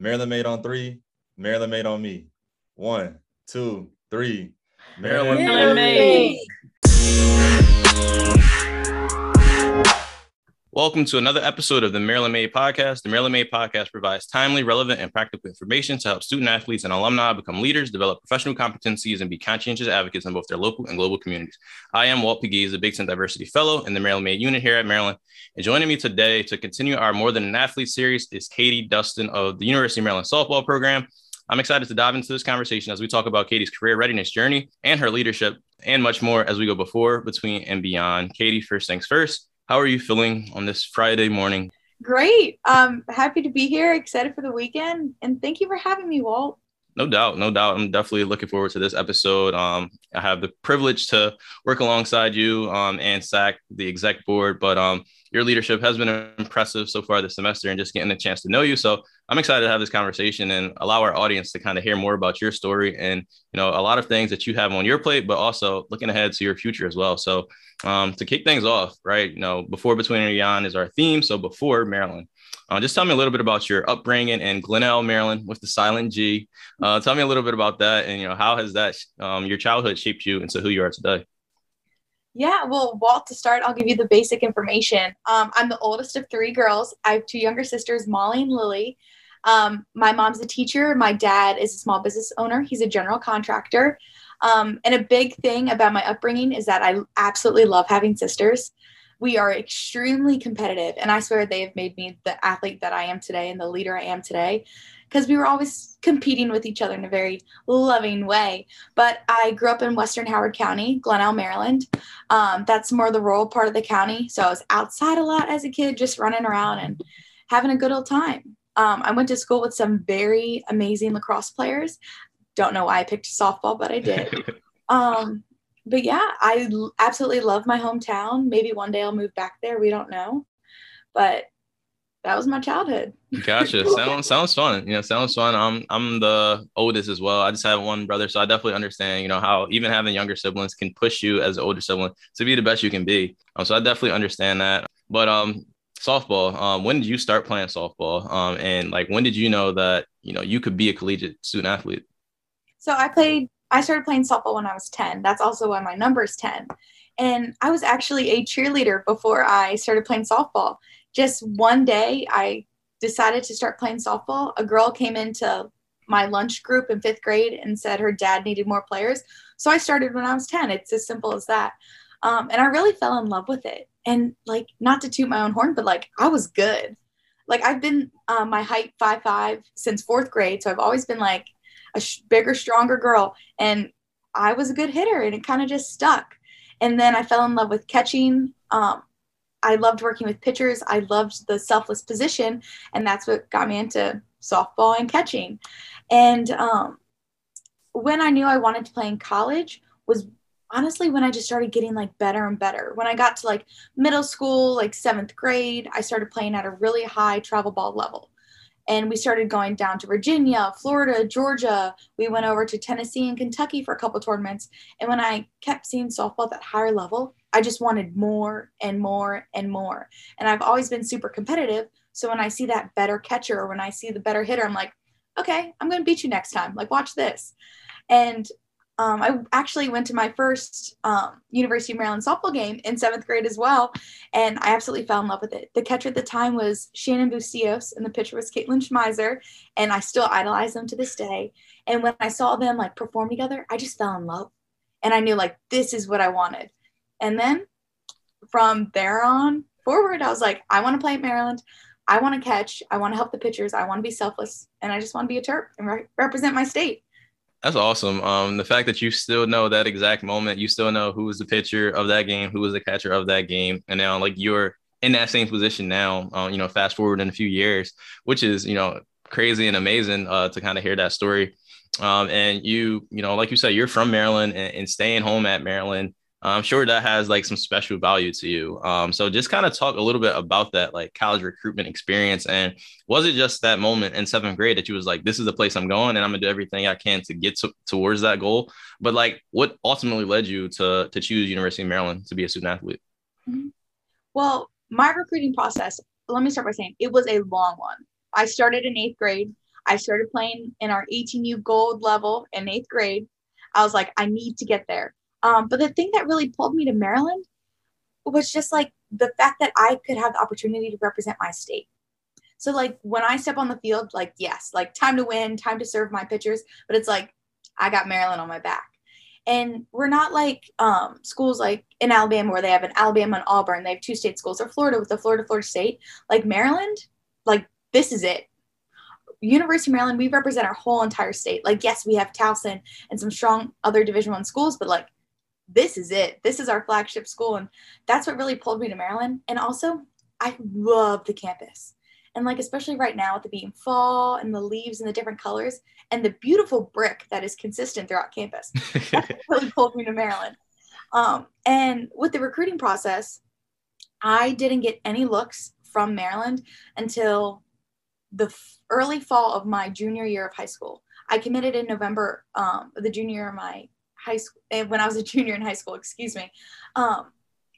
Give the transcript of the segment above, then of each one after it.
Maryland made on three. Maryland made on me. One, two, three. Maryland, Maryland made. Welcome to another episode of the Maryland Made Podcast. The Maryland Made Podcast provides timely, relevant, and practical information to help student athletes and alumni become leaders, develop professional competencies, and be conscientious advocates in both their local and global communities. I am Walt Pegues, a Big Ten Diversity Fellow in the Maryland Made unit here at Maryland. And joining me today to continue our More Than an Athlete series is Katie Dustin of the University of Maryland softball program. I'm excited to dive into this conversation as we talk about Katie's career readiness journey and her leadership and much more as we go before, between, and beyond. Katie, first things first, how are you feeling on this Friday morning? Great. Um, happy to be here. Excited for the weekend, and thank you for having me, Walt. No doubt, no doubt. I'm definitely looking forward to this episode. Um, I have the privilege to work alongside you um, and SAAC, the exec board, but um, your leadership has been impressive so far this semester and just getting a chance to know you. So I'm excited to have this conversation and allow our audience to kind of hear more about your story and you know a lot of things that you have on your plate, but also looking ahead to your future as well. So um, to kick things off, right? You know, before between and beyond is our theme. So before Maryland, uh, just tell me a little bit about your upbringing in Glenelg, Maryland, with the silent G. Uh, tell me a little bit about that, and you know how has that um, your childhood shaped you into who you are today. Yeah, well, Walt, to start, I'll give you the basic information. Um, I'm the oldest of three girls. I have two younger sisters, Molly and Lily. Um, my mom's a teacher. My dad is a small business owner. He's a general contractor. Um, and a big thing about my upbringing is that I absolutely love having sisters. We are extremely competitive, and I swear they have made me the athlete that I am today and the leader I am today because we were always competing with each other in a very loving way. But I grew up in Western Howard County, Glenelg, Maryland. Um, that's more the rural part of the county. So I was outside a lot as a kid, just running around and having a good old time. Um, I went to school with some very amazing lacrosse players. Don't know why I picked softball, but I did. um, but yeah, I absolutely love my hometown. Maybe one day I'll move back there. We don't know. But that was my childhood. gotcha. Sounds sounds fun. You know, sounds fun. I'm I'm the oldest as well. I just have one brother, so I definitely understand. You know how even having younger siblings can push you as an older sibling to be the best you can be. Um, so I definitely understand that. But um, softball. Um, when did you start playing softball? Um, and like when did you know that you know you could be a collegiate student athlete? So I played. I started playing softball when I was ten. That's also why my number is ten. And I was actually a cheerleader before I started playing softball just one day I decided to start playing softball. A girl came into my lunch group in fifth grade and said her dad needed more players. So I started when I was 10. It's as simple as that. Um, and I really fell in love with it. And like, not to toot my own horn, but like, I was good. Like, I've been uh, my height five five since fourth grade. So I've always been like a sh- bigger, stronger girl. And I was a good hitter and it kind of just stuck. And then I fell in love with catching. Um, I loved working with pitchers. I loved the selfless position, and that's what got me into softball and catching. And um, when I knew I wanted to play in college was honestly when I just started getting like better and better. When I got to like middle school, like seventh grade, I started playing at a really high travel ball level. And we started going down to Virginia, Florida, Georgia. We went over to Tennessee and Kentucky for a couple tournaments. And when I kept seeing softball at higher level, I just wanted more and more and more. And I've always been super competitive. So when I see that better catcher or when I see the better hitter, I'm like, okay, I'm going to beat you next time. Like, watch this. And um, I actually went to my first um, University of Maryland softball game in seventh grade as well, and I absolutely fell in love with it. The catcher at the time was Shannon Bustios, and the pitcher was Caitlin Schmeiser, and I still idolize them to this day. And when I saw them like perform together, I just fell in love, and I knew like this is what I wanted. And then from there on forward, I was like, I want to play at Maryland. I want to catch. I want to help the pitchers. I want to be selfless. And I just want to be a Terp and re- represent my state. That's awesome. Um, the fact that you still know that exact moment, you still know who was the pitcher of that game, who was the catcher of that game, and now like you're in that same position now. Um, you know, fast forward in a few years, which is you know crazy and amazing uh, to kind of hear that story. Um, and you, you know, like you said, you're from Maryland and, and staying home at Maryland I'm sure that has like some special value to you. Um, so just kind of talk a little bit about that like college recruitment experience. And was it just that moment in seventh grade that you was like, this is the place I'm going and I'm gonna do everything I can to get to, towards that goal? But like what ultimately led you to to choose University of Maryland to be a student athlete? Mm-hmm. Well, my recruiting process, let me start by saying it was a long one. I started in eighth grade. I started playing in our 18U gold level in eighth grade. I was like, I need to get there. Um, but the thing that really pulled me to Maryland was just like the fact that I could have the opportunity to represent my state. So like when I step on the field, like yes, like time to win, time to serve my pitchers, but it's like I got Maryland on my back. And we're not like um, schools like in Alabama where they have an Alabama and Auburn. They have two state schools, or Florida with the Florida Florida State. Like Maryland, like this is it. University of Maryland, we represent our whole entire state. Like yes, we have Towson and some strong other Division One schools, but like this is it. This is our flagship school, and that's what really pulled me to Maryland. And also, I love the campus. And like especially right now with it being fall and the leaves and the different colors and the beautiful brick that is consistent throughout campus. That really pulled me to maryland. Um, and with the recruiting process i didn't get any looks from maryland until the f- early fall of my junior year of high school. I committed in november um, the junior year of my high school eh, when i was a junior in high school excuse me um,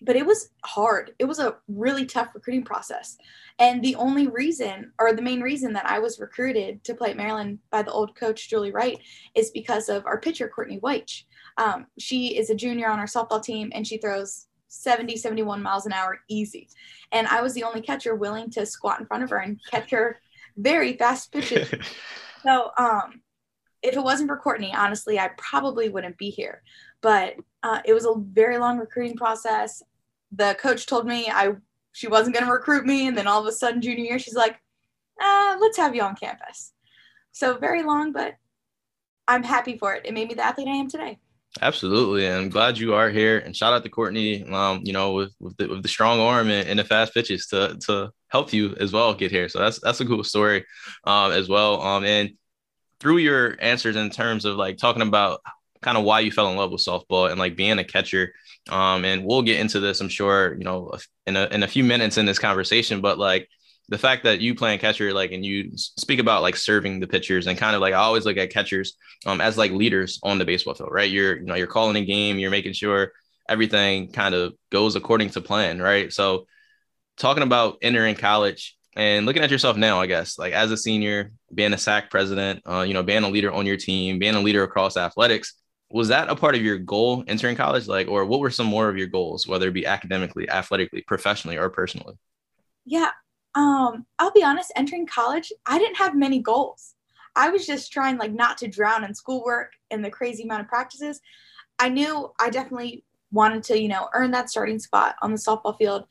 but it was hard. It was a really tough recruiting process. And the only reason, or the main reason that I was recruited to play at Maryland by the old coach, Julie Wright, is because of our pitcher, Courtney Wyche. Um, she is a junior on our softball team and she throws 70, 71 miles an hour easy. And I was the only catcher willing to squat in front of her and catch her very fast pitches. so, um, if it wasn't for Courtney, honestly, I probably wouldn't be here. But uh, it was a very long recruiting process the coach told me I she wasn't going to recruit me, and then all of a sudden junior year she's like, uh, "Let's have you on campus." So very long, but I'm happy for it. It made me the athlete I am today. Absolutely, and I'm glad you are here. And shout out to Courtney, um, you know, with with the, with the strong arm and, and, the fast pitches to to help you as well get here. So that's that's a cool story, um, as well. Um, and through your answers in terms of like talking about kind of why you fell in love with softball and like being a catcher. Um, and we'll get into this, I'm sure, you know, in a, in a few minutes in this conversation, but like the fact that you playing catcher, like, and you speak about like serving the pitchers and kind of like, I always look at catchers um, as like leaders on the baseball field, right? You're, you know, you're calling a game, you're making sure everything kind of goes according to plan, right? So talking about entering college, and looking at yourself now, I guess, like as a senior, being a SAAC president, uh, you know, being a leader on your team, being a leader across athletics, was that a part of your goal entering college? Like or what were some more of your goals whether it be academically athletically professionally or personally? Yeah um i'll be honest entering college i didn't have many goals. I was just trying like not to drown in schoolwork and the crazy amount of practices. I knew i definitely wanted to you know earn that starting spot on the softball field.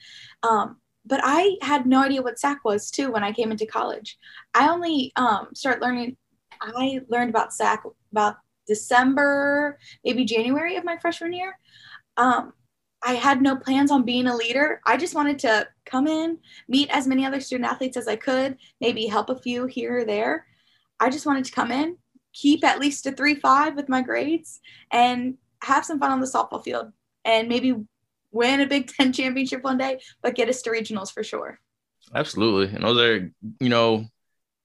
Um but i had no idea what SAAC was too when i came into college i only um started learning i learned about SAAC about December, maybe January of my freshman year. Um, I had no plans on being a leader. I just wanted to come in, meet as many other student athletes as I could, maybe help a few here or there. I just wanted to come in, keep at least a 3 5 with my grades, and have some fun on the softball field and maybe win a Big Ten championship one day, but get us to regionals for sure. Absolutely. And those are, you know,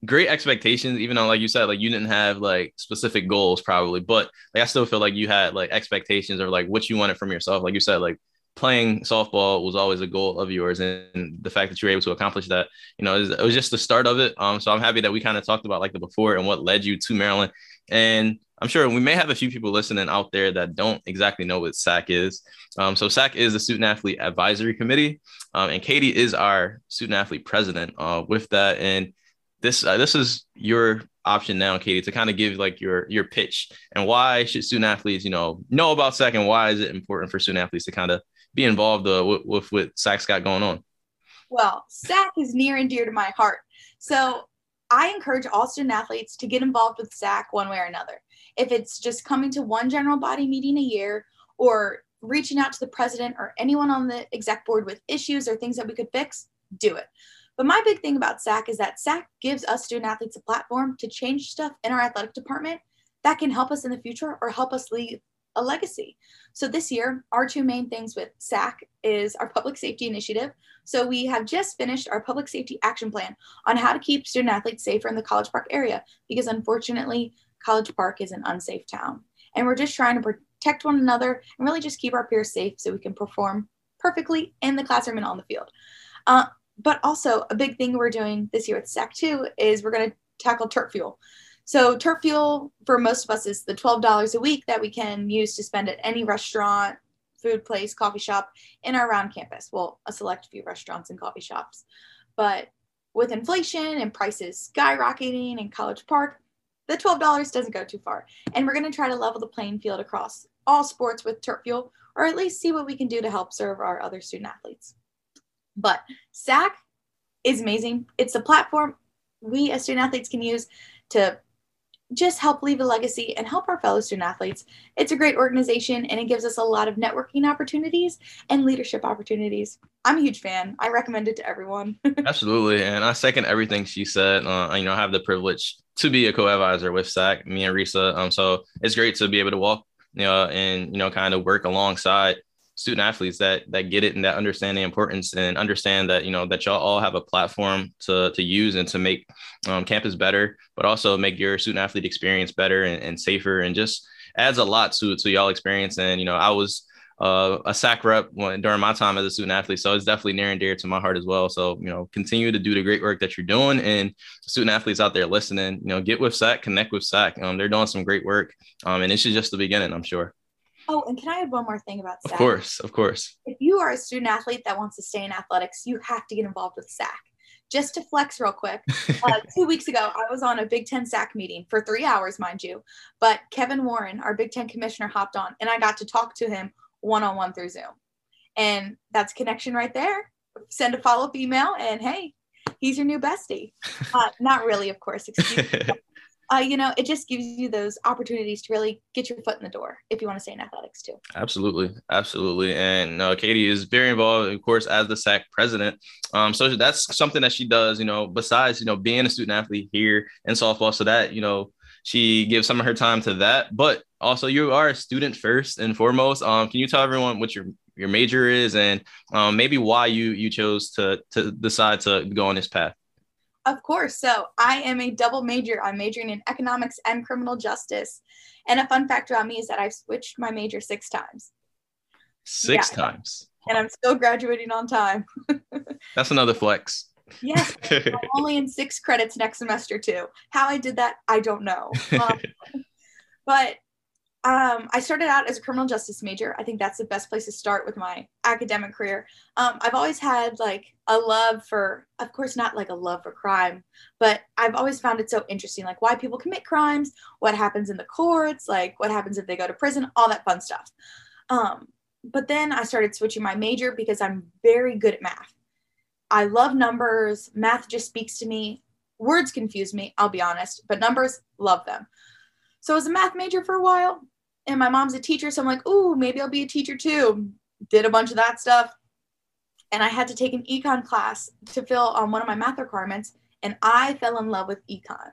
great expectations, even though like you said, like you didn't have like specific goals probably, but like I still feel like you had like expectations or like what you wanted from yourself. Like you said, like playing softball was always a goal of yours and the fact that you were able to accomplish that you know it was just the start of it um so i'm happy that we kind of talked about like the before and what led you to maryland and i'm sure we may have a few people listening out there that don't exactly know what SAAC is um, so SAAC is the student athlete advisory committee um, and katie is our student athlete president uh, with that and this uh, this is your option now, Katie, to kind of give like your your pitch and why should student athletes, you know, know about SAAC and why is it important for student athletes to kind of be involved uh, with, with what SAAC's got going on? Well, SAAC is near and dear to my heart. So I encourage all student athletes to get involved with SAAC one way or another. If it's just coming to one general body meeting a year or reaching out to the president or anyone on the exec board with issues or things that we could fix, do it. But my big thing about SAAC is that SAAC gives us student athletes a platform to change stuff in our athletic department that can help us in the future or help us leave a legacy. So this year, our two main things with SAAC is our public safety initiative. So we have just finished our public safety action plan on how to keep student athletes safer in the College Park area because unfortunately, College Park is an unsafe town. And we're just trying to protect one another and really just keep our peers safe so we can perform perfectly in the classroom and on the field. Uh, but also a big thing we're doing this year with SAAC 2 is we're going to tackle turf fuel. So turf fuel for most of us is the $12 a week that we can use to spend at any restaurant, food place, coffee shop in our around campus. Well, a select few restaurants and coffee shops. But with inflation and prices skyrocketing in College Park, the $12 doesn't go too far. And we're going to try to level the playing field across all sports with turf fuel, or at least see what we can do to help serve our other student athletes. But SAAC is amazing. It's a platform we as student athletes can use to just help leave a legacy and help our fellow student athletes. It's a great organization and it gives us a lot of networking opportunities and leadership opportunities. I'm a huge fan. I recommend it to everyone. Absolutely. And I second everything she said. Uh, you know, I have the privilege to be a co-advisor with SAAC, me and Risa. Um, so it's great to be able to walk you know, and, you know, kind of work alongside student athletes that that get it and that understand the importance and understand that you know that y'all all have a platform to to use and to make um, campus better, but also make your student athlete experience better and, and safer and just adds a lot to to y'all experience. And you know, I was uh, a SAAC rep when, during my time as a student athlete, so it's definitely near and dear to my heart as well. So you know, continue to do the great work that you're doing, and student athletes out there listening, you know, get with SAAC, connect with SAAC. Um, they're doing some great work, um, and this is just the beginning, I'm sure. Oh, and can I add one more thing about SAAC? Of course, of course. If you are a student athlete that wants to stay in athletics, you have to get involved with SAAC. Just to flex real quick, uh, two weeks ago, I was on a Big Ten SAAC meeting for three hours, mind you. But Kevin Warren, our Big Ten commissioner, hopped on and I got to talk to him one on one through Zoom. And that's connection right there. Send a follow up email and hey, he's your new bestie. Uh, not really, of course. Excuse me. uh, you know, it just gives you those opportunities to really get your foot in the door if you want to stay in athletics too. Absolutely, absolutely. And uh, Katie is very involved, of course, as the SAAC president. Um, so that's something that she does. You know, besides you know being a student athlete here in softball, so that you know she gives some of her time to that. But also, you are a student first and foremost. Um, can you tell everyone what your your major is and um, maybe why you you chose to to decide to go on this path? Of course. So I am a double major. I'm majoring in economics and criminal justice. And a fun fact about me is that I've switched my major six times. Six yeah. times. And I'm still graduating on time. That's another flex. Yes, I'm only in six credits next semester too. How I did that, I don't know. Um, but um, I started out as a criminal justice major. I think that's the best place to start with my academic career. Um, I've always had like a love for, of course, not like a love for crime, but I've always found it so interesting, like why people commit crimes, what happens in the courts, like what happens if they go to prison, all that fun stuff. Um, but then I started switching my major because I'm very good at math. I love numbers. Math just speaks to me. Words confuse me, I'll be honest, but numbers, love them. So I was a math major for a while, and my mom's a teacher, so I'm like, ooh, maybe I'll be a teacher too. Did a bunch of that stuff. And I had to take an econ class to fill on one of my math requirements, and I fell in love with econ.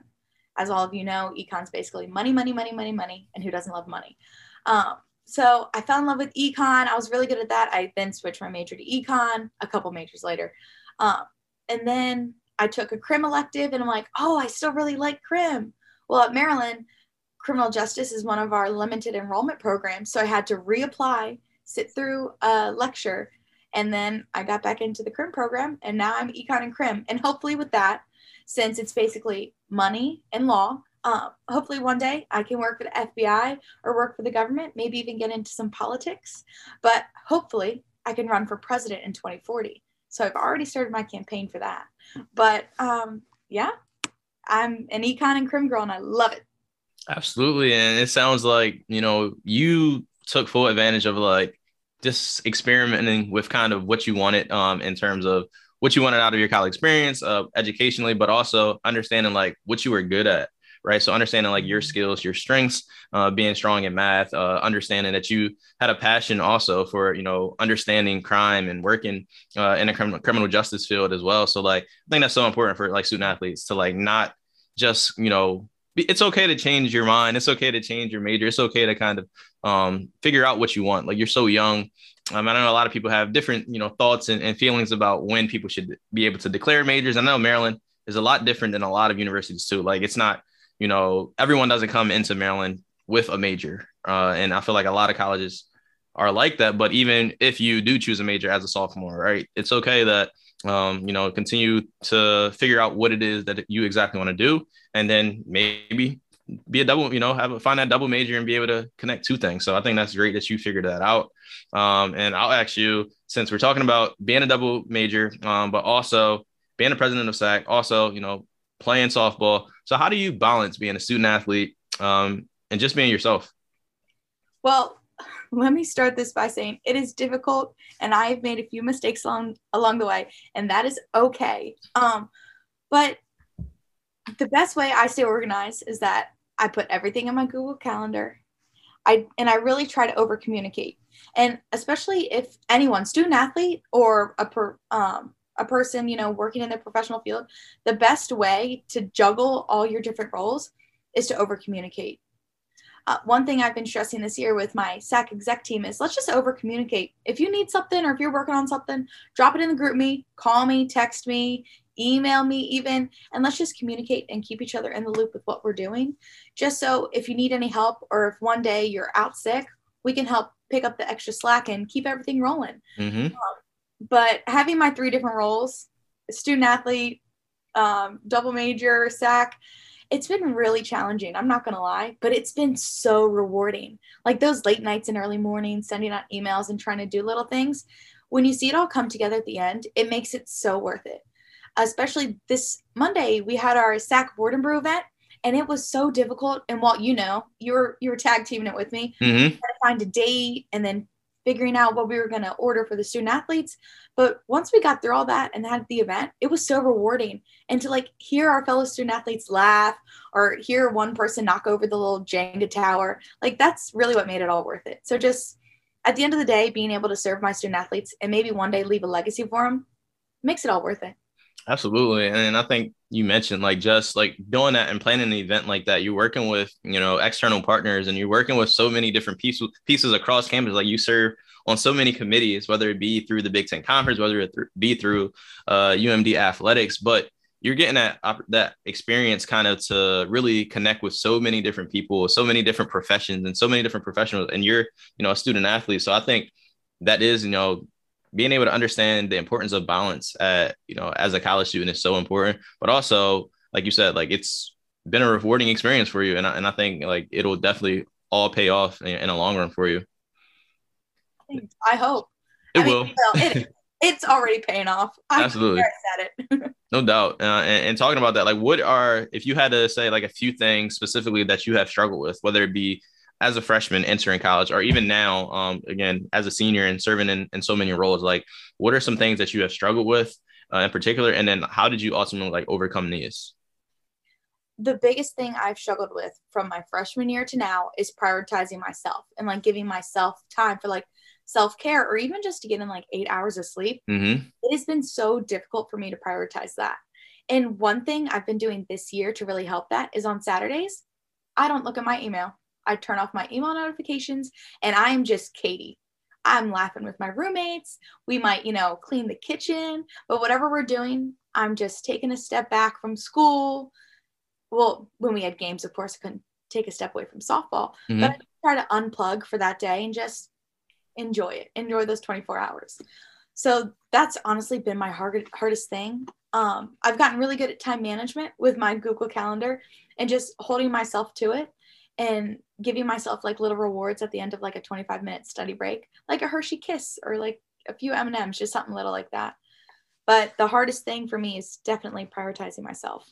As all of you know, econ's basically money, money, money, money, money, and who doesn't love money? Um, so I fell in love with econ. I was really good at that. I then switched my major to econ a couple majors later. Um, and then I took a crim elective and I'm like, oh, I still really like crim. Well, at Maryland, criminal justice is one of our limited enrollment programs. So I had to reapply, sit through a lecture, and then I got back into the crim program. And now I'm econ and crim. And hopefully, with that, since it's basically money and law, um, hopefully one day I can work for the FBI or work for the government, maybe even get into some politics. But hopefully, I can run for president in 2040. So I've already started my campaign for that. But um, yeah, I'm an econ and crim girl and I love it. Absolutely. And it sounds like, you know, you took full advantage of like just experimenting with kind of what you wanted um, in terms of what you wanted out of your college experience uh, educationally, but also understanding like what you were good at right? So understanding like your skills, your strengths, uh, being strong in math, uh, understanding that you had a passion also for you know understanding crime and working uh, in a criminal criminal justice field as well. So like I think that's so important for like student athletes to like not just you know it's okay to change your mind. It's okay to change your major. It's okay to kind of um, figure out what you want. Like you're so young. Um, I know a lot of people have different, you know, thoughts and, and, feelings about when people should be able to declare majors. I know Maryland is a lot different than a lot of universities too. Like it's not you know, everyone doesn't come into Maryland with a major. Uh, and I feel like a lot of colleges are like that. But even if you do choose a major as a sophomore, right, it's okay that um, you know, continue to figure out what it is that you exactly want to do, and then maybe be a double, you know, have a, find that double major and be able to connect two things. So I think that's great that you figured that out. Um, and I'll ask you, since we're talking about being a double major, um, but also being the president of SAAC, also, you know, playing softball. So how do you balance being a student athlete um, and just being yourself? Well, let me start this by saying it is difficult and I've made a few mistakes along along the way, and that is okay. Um, but the best way I stay organized is that I put everything in my Google Calendar. I and I really try to over communicate. And especially if anyone, student athlete or a per, um, a person, you know, working in the professional field, the best way to juggle all your different roles is to over communicate. Uh, one thing I've been stressing this year with my SAAC exec team is let's just over communicate. If you need something or if you're working on something, drop it in the GroupMe, call me, text me, email me even, and let's just communicate and keep each other in the loop with what we're doing. Just so if you need any help or if one day you're out sick, we can help pick up the extra slack and keep everything rolling. Mm-hmm. Um, but having my three different roles student athlete, um, double major, SAAC, it's been really challenging. I'm not going to lie, but it's been so rewarding. Like those late nights and early mornings, sending out emails and trying to do little things. When you see it all come together at the end, it makes it so worth it especially this Monday, we had our SAAC board and brew event, and it was so difficult. And Walt, you know, you were you were tag teaming it with me, mm-hmm. to find a date, and then figuring out what we were going to order for the student athletes. But once we got through all that and had the event, it was so rewarding. And to like hear our fellow student athletes laugh or hear one person knock over the little Jenga tower, like that's really what made it all worth it. So just at the end of the day, being able to serve my student athletes and maybe one day leave a legacy for them makes it all worth it. Absolutely. And I think you mentioned like just like doing that and planning an event like that, you're working with, you know, external partners and you're working with so many different pieces pieces across campus. Like you serve on so many committees, whether it be through the Big Ten Conference, whether it be through uh, UMD athletics, but you're getting that that experience kind of to really connect with so many different people, so many different professions, and so many different professionals. And you're, you know, a student athlete, so I think that is, you know, being able to understand the importance of balance at you know as a college student is so important but also like you said like it's been a rewarding experience for you and I, and I think like it'll definitely all pay off in, in a long run for you. I hope. It I will. mean, it, it's already paying off. I absolutely. No doubt. Uh, and, and talking about that like what are if you had to say like a few things specifically that you have struggled with whether it be as a freshman entering college or even now um, again as a senior and serving in, in so many roles like what are some things that you have struggled with uh, in particular? And then how did you ultimately like overcome these? The biggest thing i've struggled with from my freshman year to now is prioritizing myself and like giving myself time for like self-care or even just to get in like eight hours of sleep. Mm-hmm. it has been so difficult for me to prioritize that. And one thing i've been doing this year to really help that is on saturdays i don't look at my email I turn off my email notifications and I'm just Katie. I'm laughing with my roommates. We might, you know, clean the kitchen, but whatever we're doing, I'm just taking a step back from school. Well, when we had games, of course, I couldn't take a step away from softball, mm-hmm. but I try to unplug for that day and just enjoy it, enjoy those 24 hours. So that's honestly been my hard, hardest thing. Um, I've gotten really good at time management with my Google Calendar and just holding myself to it and giving myself like little rewards at the end of like a 25 minute study break, like a Hershey kiss or like a few M&Ms, just something little like that. But the hardest thing for me is definitely prioritizing myself.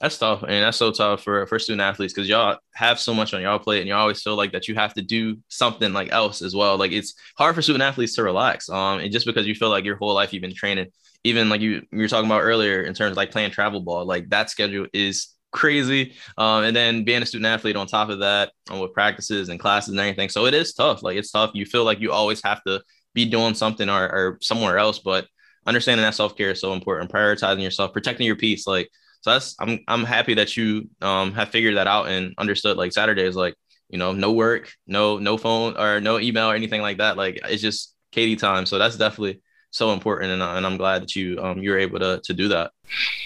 That's tough, and that's so tough for for student athletes because y'all have so much on y'all plate, and you always feel like that you have to do something like else as well. Like it's hard for student athletes to relax, um, and just because you feel like your whole life you've been training, even like you you were talking about earlier in terms of like playing travel ball, like that schedule is crazy. Um, and then being a student athlete on top of that, um, with practices and classes and everything. So it is tough. Like it's tough. You feel like you always have to be doing something or, or somewhere else. But understanding that self care is so important. Prioritizing yourself, protecting your peace. Like so, that's I'm I'm happy that you um have figured that out and understood. Like Saturday is like you know no work, no no phone or no email or anything like that. Like it's just Katie time. So that's definitely so important, and, and I'm glad that you um you're able to to do that.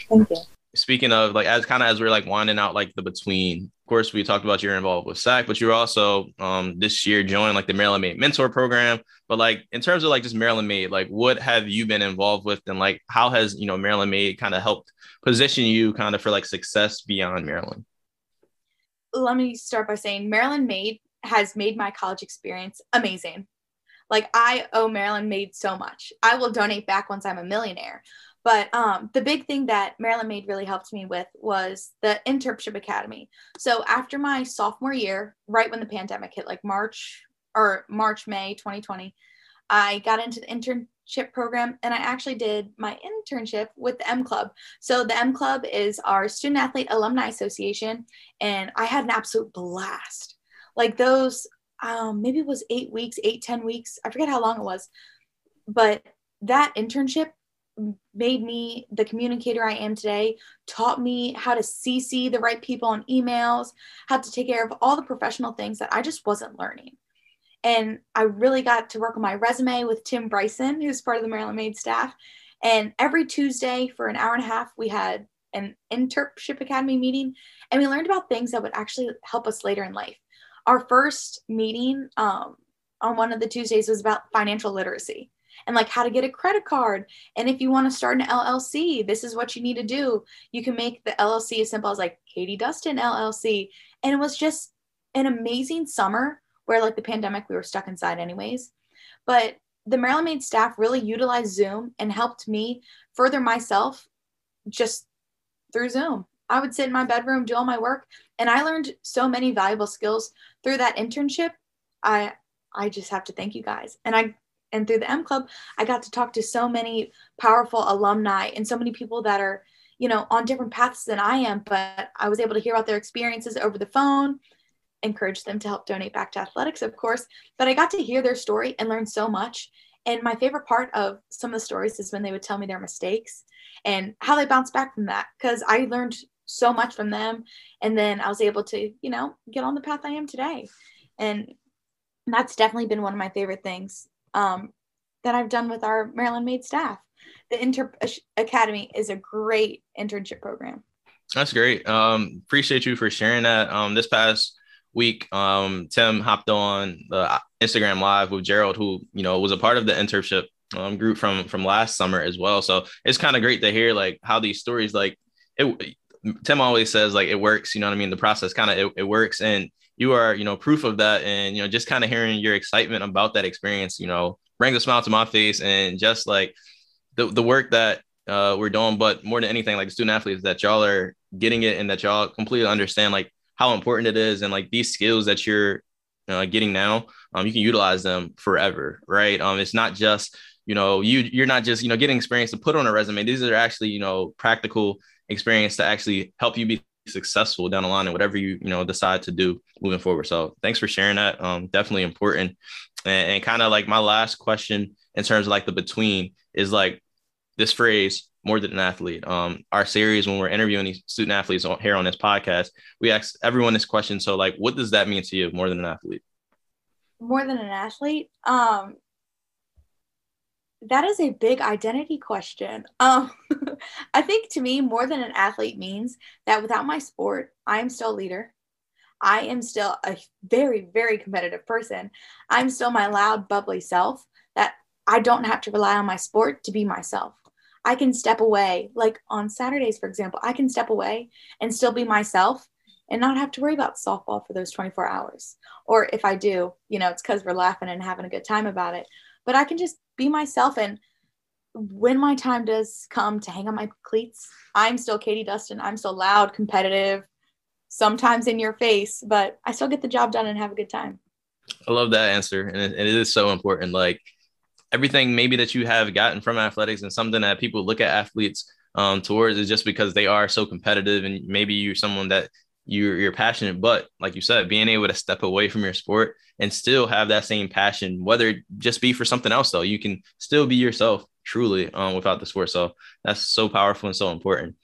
Thank you speaking of like as kind of as we're like winding out like the between of course we talked about you're involved with SAAC but you're also um this year joined like the maryland made mentor program. But like in terms of like just maryland made like what have you been involved with? And like how has you know maryland made kind of helped position you kind of for like success beyond maryland? Let me start by saying maryland made has made my college experience amazing. Like i owe maryland made so much. I will donate back once i'm a millionaire but um, the big thing that Maryland Made really helped me with was the internship academy. So after my sophomore year, right when the pandemic hit, like March or March, May 2020, I got into the internship program and I actually did my internship with the M Club. So the M Club is our student athlete alumni association, and I had an absolute blast. Like those, um, maybe it was eight weeks, eight ten weeks. I forget how long it was, but that internship made me the communicator I am today, taught me how to CC the right people on emails, how to take care of all the professional things that I just wasn't learning. And I really got to work on my resume with Tim Bryson, who's part of the Maryland Made staff. And every Tuesday for an hour and a half, we had an internship academy meeting, and we learned about things that would actually help us later in life. Our first meeting um, on one of the Tuesdays was about financial literacy and like how to get a credit card. And if you want to start an LLC, this is what you need to do. You can make the LLC as simple as like Katie Dustin LLC. And it was just an amazing summer where like the pandemic, we were stuck inside anyways. But the Maryland Made staff really utilized Zoom and helped me further myself just through Zoom. I would sit in my bedroom, do all my work, and I learned so many valuable skills through that internship. I I just have to thank you guys. And I and through the M Club, I got to talk to so many powerful alumni and so many people that are, you know, on different paths than I am. But I was able to hear about their experiences over the phone, encourage them to help donate back to athletics, of course. But I got to hear their story and learn so much. And my favorite part of some of the stories is when they would tell me their mistakes and how they bounced back from that. Because I learned so much from them. And then I was able to, you know, get on the path I am today. And that's definitely been one of my favorite things um, that I've done with our Maryland Made staff. The Inter Academy is a great internship program. That's great. Um, appreciate you for sharing that. Um, this past week, um, Tim hopped on the Instagram live with Gerald, who you know was a part of the internship um, group from from last summer as well. So it's kind of great to hear like how these stories like it. Tim always says like it works. You know what I mean? The process kind of it, it works, and you are, you know, proof of that. And, you know, just kind of hearing your excitement about that experience, you know, brings a smile to my face and just like the, the work that uh, we're doing, but more than anything, like student athletes that y'all are getting it and that y'all completely understand like how important it is. And like these skills that you're uh, getting now, um, you can utilize them forever. Right. Um, it's not just, you know, you, you're not just, you know, getting experience to put on a resume. These are actually, you know, practical experience to actually help you be successful down the line and whatever you you know decide to do moving forward. So thanks for sharing that. Um, definitely important. And, and kind of like my last question in terms of like the between is like this phrase more than an athlete. Um, our series when we're interviewing these student athletes on, here on this podcast, we ask everyone this question. So like, what does that mean to you more than an athlete? More than an athlete, um, that is a big identity question. Um, I think to me, more than an athlete means that without my sport, I am still a leader. I am still a very, very competitive person. I'm still my loud, bubbly self that I don't have to rely on my sport to be myself. I can step away, like on Saturdays, for example, I can step away and still be myself and not have to worry about softball for those 24 hours. Or if I do, you know, it's because we're laughing and having a good time about it. But I can just be myself and when my time does come to hang on my cleats, I'm still Katie Dustin. I'm still loud, competitive, sometimes in your face, but I still get the job done and have a good time. I love that answer. And it, it is so important. Like everything maybe that you have gotten from athletics and something that people look at athletes um, towards is just because they are so competitive and maybe you're someone that you're, you're passionate, but like you said, being able to step away from your sport and still have that same passion, whether it just be for something else though, you can still be yourself truly um, without the sport. So that's so powerful and so important.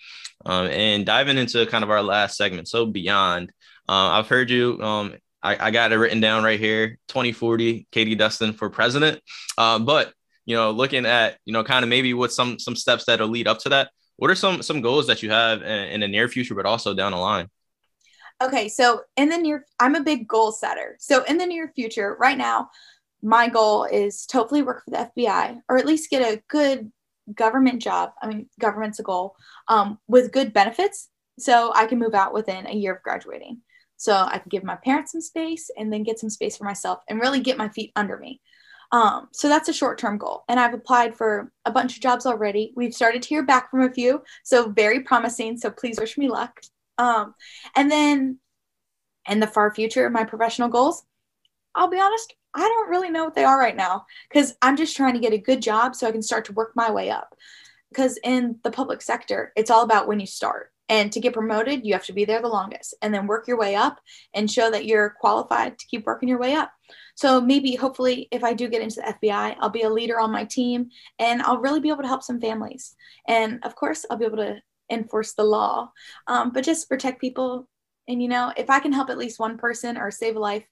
Um, and diving into kind of our last segment, so beyond, uh, I've heard you. Um, I, I, got it written down right here: 2040, Katie Dustin for president. Uh, but you know, looking at you know, kind of maybe what some some steps that'll lead up to that. what are some some goals that you have in, in the near future, but also down the line? Okay, so in the near, I'm a big goal setter. So in the near future, right now, my goal is to hopefully work for the FBI or at least get a good government job. I mean, government's a goal um, with good benefits, so I can move out within a year of graduating. So I can give my parents some space and then get some space for myself and really get my feet under me. Um, so that's a short term goal. And I've applied for a bunch of jobs already. We've started to hear back from a few. So very promising. So please wish me luck. Um, and then in the far future, my professional goals, I'll be honest, I don't really know what they are right now because I'm just trying to get a good job so I can start to work my way up. Because in the public sector, it's all about when you start. And to get promoted, you have to be there the longest and then work your way up and show that you're qualified to keep working your way up. So maybe, hopefully, if I do get into the FBI, I'll be a leader on my team and I'll really be able to help some families. And of course, I'll be able to enforce the law, um, but just protect people. And, you know, if I can help at least one person or save a life,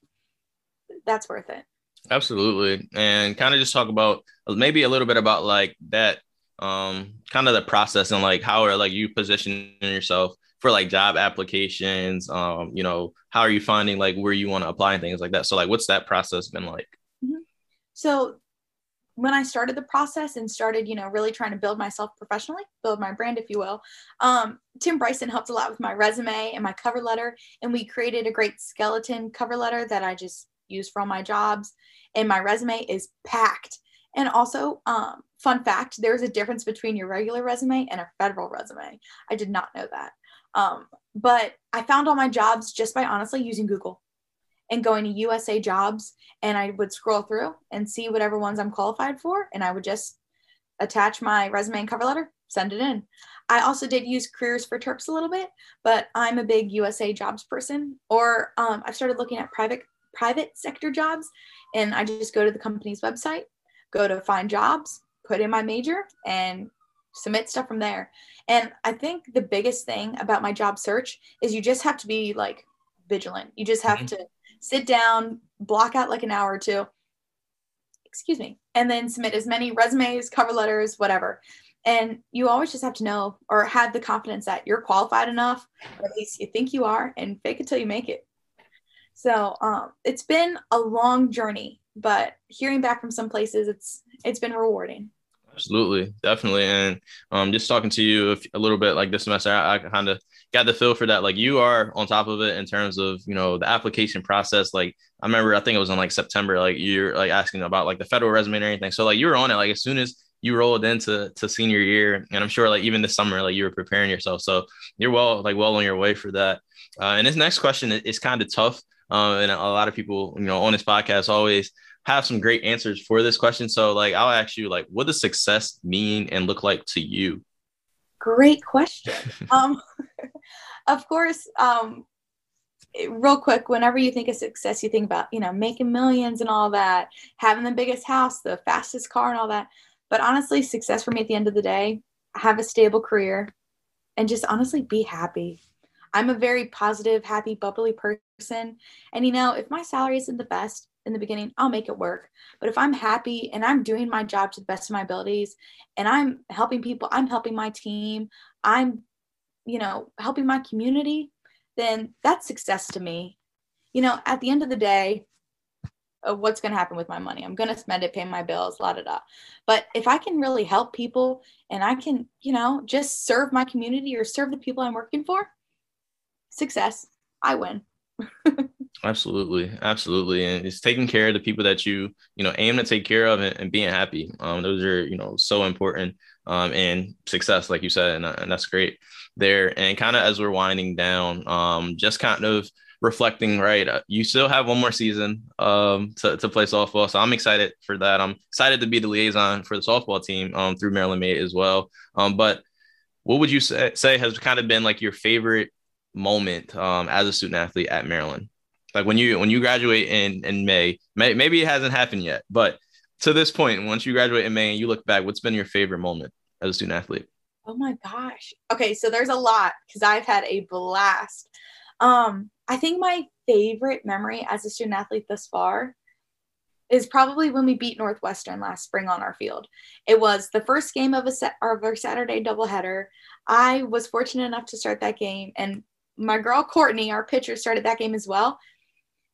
that's worth it. Absolutely. And kind of just talk about maybe a little bit about like that um kind of the process and like how are like you positioning yourself for like job applications um you know how are you finding like where you want to apply and things like that so like what's that process been like mm-hmm. so when I started the process and started, you know, really trying to build myself professionally, build my brand, if you will, um, Tim Bryson helped a lot with my resume and my cover letter. And we created a great skeleton cover letter that I just use for all my jobs. And my resume is packed. And also, um, fun fact there's a difference between your regular resume and a federal resume. I did not know that. Um, but I found all my jobs just by honestly using Google and going to USAJOBS and I would scroll through and see whatever ones I'm qualified for and I would just attach my resume and cover letter, send it in. I also did use Careers4Terps a little bit, but I'm a big USAJOBS person or um, I've started looking at private private sector jobs and I just go to the company's website, go to find jobs, put in my major and submit stuff from there. And I think the biggest thing about my job search is you just have to be like vigilant. You just have mm-hmm. to sit down, block out like an hour or two, excuse me, and then submit as many resumes, cover letters, whatever. And you always just have to know or have the confidence that you're qualified enough, or at least you think you are, and fake it till you make it. So um, it's been a long journey, but hearing back from some places, it's it's been rewarding. Absolutely, definitely, and um, just talking to you a little bit like this semester, I, I kind of got the feel for that. Like you are on top of it in terms of you know the application process. Like I remember, I think it was in like September. Like you're like asking about like the federal resume and everything. So like you were on it. Like as soon as you rolled into to senior year, and I'm sure like even this summer, like you were preparing yourself. So you're well like well on your way for that. Uh, and this next question is kind of tough. Um, and a lot of people, you know, on this podcast always have some great answers for this question. So, like, I'll ask you, like, what does success mean and look like to you? Great question. um, of course, um, real quick, whenever you think of success, you think about, you know, making millions and all that, having the biggest house, the fastest car, and all that. But honestly, success for me at the end of the day, have a stable career and just honestly be happy. I'm a very positive, happy, bubbly person. And, you know, if my salary isn't the best, in the beginning, I'll make it work. But if I'm happy and I'm doing my job to the best of my abilities and I'm helping people, I'm helping my team, I'm, you know, helping my community, then that's success to me. You know, at the end of the day, uh, what's going to happen with my money? I'm going to spend it, pay my bills, la da da. But if I can really help people and I can, you know, just serve my community or serve the people I'm working for, success, I win. Absolutely, absolutely, and it's taking care of the people that you you know aim to take care of and, and being happy. Um, those are you know so important. Um, and success, like you said, and, and that's great there. And kind of as we're winding down, um, just kind of reflecting, right? Uh, you still have one more season um to, to play softball, so I'm excited for that. I'm excited to be the liaison for the softball team um through Maryland Made as well. Um, but what would you say, say has kind of been like your favorite moment um as a student athlete at Maryland? Like when you when you graduate in in May, may maybe it hasn't happened yet, but to this point, once you graduate in May and you look back, what's been your favorite moment as a student athlete? Oh my gosh. Okay, so there's a lot because I've had a blast. Um, I think my favorite memory as a student athlete thus far is probably when we beat Northwestern last spring on our field. It was the first game of a set of our Saturday doubleheader. I was fortunate enough to start that game, and my girl Courtney, our pitcher, started that game as well.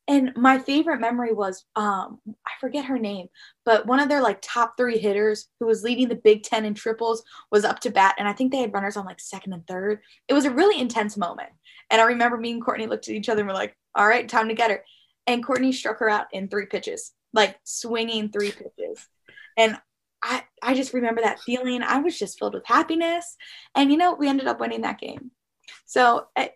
And my favorite memory was um, I forget her name, but one of their like top three hitters who was leading the Big Ten in triples was up to bat, and I think they had runners on like second and third. It was a really intense moment, and I remember me and Courtney looked at each other and were like, "All right, time to get her." And Courtney struck her out in three pitches, like swinging three pitches, and I I just remember that feeling. I was just filled with happiness, and you know we ended up winning that game. So eh,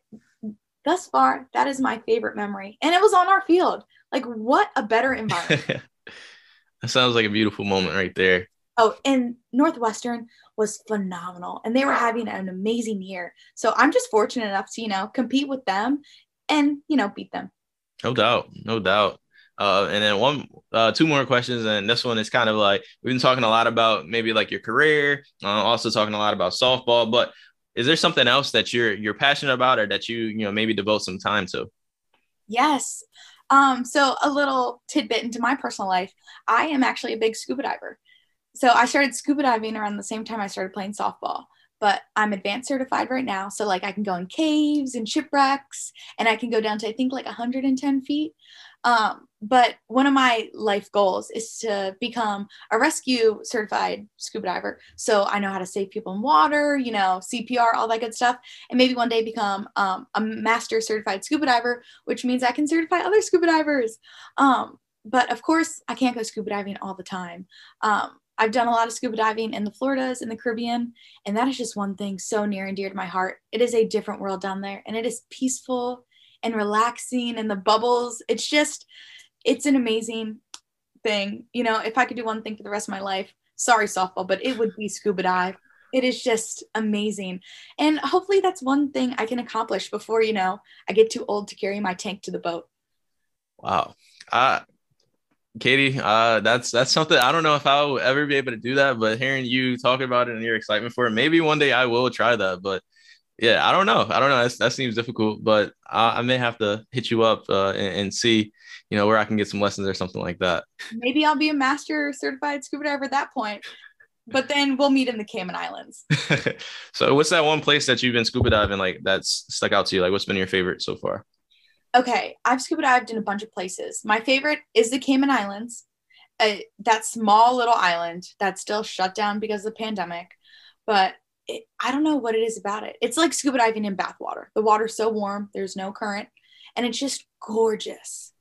thus far, that is my favorite memory. And it was on our field. Like, what a better environment. that sounds like a beautiful moment right there. Oh, and Northwestern was phenomenal. And they were having an amazing year. So I'm just fortunate enough to, you know, compete with them and, you know, beat them. No doubt. No doubt. Uh, and then one, uh, two more questions, and this one is kind of like we've been talking a lot about maybe like your career, uh, also talking a lot about softball. But is there something else that you're you're passionate about or that you you know maybe devote some time to? Yes. Um so a little tidbit into my personal life i am actually a big scuba diver. So i started scuba diving around the same time i started playing softball but i'm advanced certified right now. So like i can go in caves and shipwrecks and i can go down to i think like 110 feet. Um, but one of my life goals is to become a rescue certified scuba diver. So I know how to save people in water, you know, CPR, all that good stuff. And maybe one day become um, a master certified scuba diver, which means I can certify other scuba divers. Um, but of course, I can't go scuba diving all the time. Um, I've done a lot of scuba diving in the Floridas, in the Caribbean, and that is just one thing so near and dear to my heart. It is a different world down there, and it is peaceful and relaxing and the bubbles. It's just, it's an amazing thing. You know, if I could do one thing for the rest of my life, sorry, softball, but it would be scuba dive. It is just amazing. And hopefully that's one thing I can accomplish before, you know, I get too old to carry my tank to the boat. Wow. Uh, Katie, uh, that's that's something I don't know if I'll ever be able to do that, but hearing you talk about it and your excitement for it, maybe one day I will try that. But yeah, I don't know. I don't know. That's, that seems difficult, but I, I, may have to hit you up uh, and, and, see, you know, where I can get some lessons or something like that. Maybe I'll be a master certified scuba diver at that point, but then we'll meet in the Cayman Islands. so, what's that one place that you've been scuba diving like that's stuck out to you? Like, what's been your favorite so far? Okay, I've scuba dived in a bunch of places. My favorite is the Cayman Islands. Uh, that small little island that's still shut down because of the pandemic, but it, I don't know what it is about it. It's like scuba diving in bathwater. The water's so warm, there's no current, and it's just gorgeous.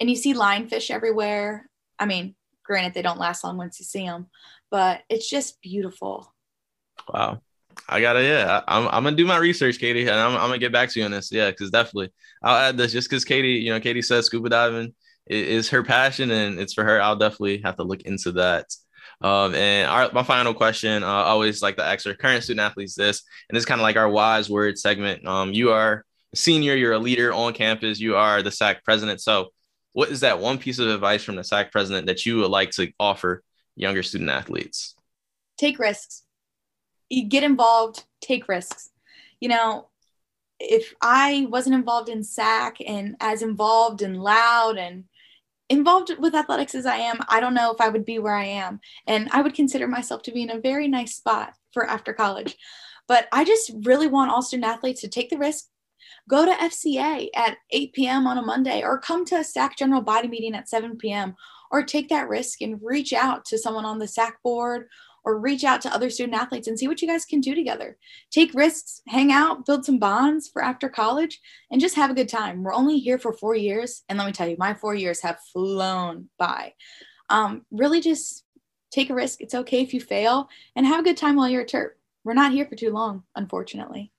And you see lionfish everywhere. I mean, granted, they don't last long once you see them, but it's just beautiful. Wow. I gotta, yeah, I'm, I'm gonna do my research, Katie, and I'm, I'm gonna get back to you on this. Yeah, because definitely, I'll add this just because Katie, you know, Katie says scuba diving is her passion and it's for her. I'll definitely have to look into that. Um, and our, my final question, uh, always like to ask our current student athletes this, and it's kind of like our wise word segment. Um, you are a senior, you're a leader on campus, you are the SAAC president. So, what is that one piece of advice from the SAAC president that you would like to offer younger student athletes? Take risks. You get involved, take risks. You know, if I wasn't involved in SAAC and as involved and loud and involved with athletics as I am, I don't know if I would be where I am. And I would consider myself to be in a very nice spot for after college. But I just really want all student athletes to take the risk, go to FCA at 8 p.m. on a Monday, or come to a SAAC general body meeting at 7 p.m., or take that risk and reach out to someone on the SAAC board or reach out to other student athletes and see what you guys can do together. Take risks, hang out, build some bonds for after college, and just have a good time. We're only here for four years. And let me tell you, my four years have flown by. Um, really just take a risk. It's okay if you fail and have a good time while you're at Terp. We're not here for too long, unfortunately.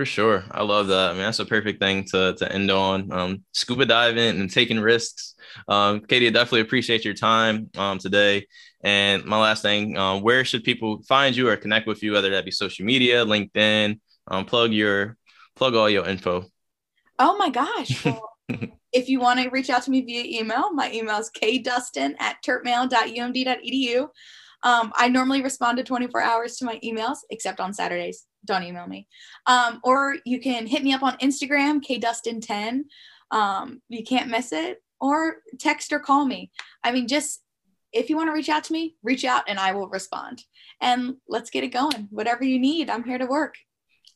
For sure. I love that. I mean, that's a perfect thing to, to end on. Um, scuba diving and taking risks. Um, Katie, I definitely appreciate your time um, today. And my last thing, um, where should people find you or connect with you, whether that be social media, LinkedIn, um, plug your plug all your info. Oh my gosh. Well, if you want to reach out to me via email, my email is kdustin at terpmail.umd.edu. Um, I normally respond to 24 hours to my emails, except on Saturdays. Don't email me. Um, or you can hit me up on Instagram, kdustin10. Um, you can't miss it. Or text or call me. I mean, just if you want to reach out to me, reach out and I will respond. And let's get it going. Whatever you need, I'm here to work.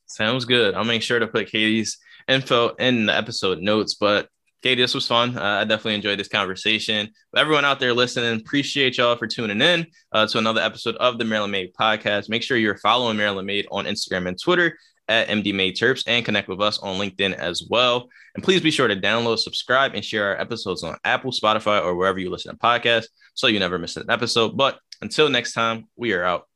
Sounds good. I'll make sure to put Katie's info in the episode notes. But Katie, this was fun. Uh, I definitely enjoyed this conversation. But everyone out there listening, appreciate y'all for tuning in uh, to another episode of the Maryland Made podcast. Make sure you're following Maryland Made on Instagram and Twitter at MD Made Terps and connect with us on LinkedIn as well. And please be sure to download, subscribe, and share our episodes on Apple, Spotify, or wherever you listen to podcasts so you never miss an episode. But until next time, we are out.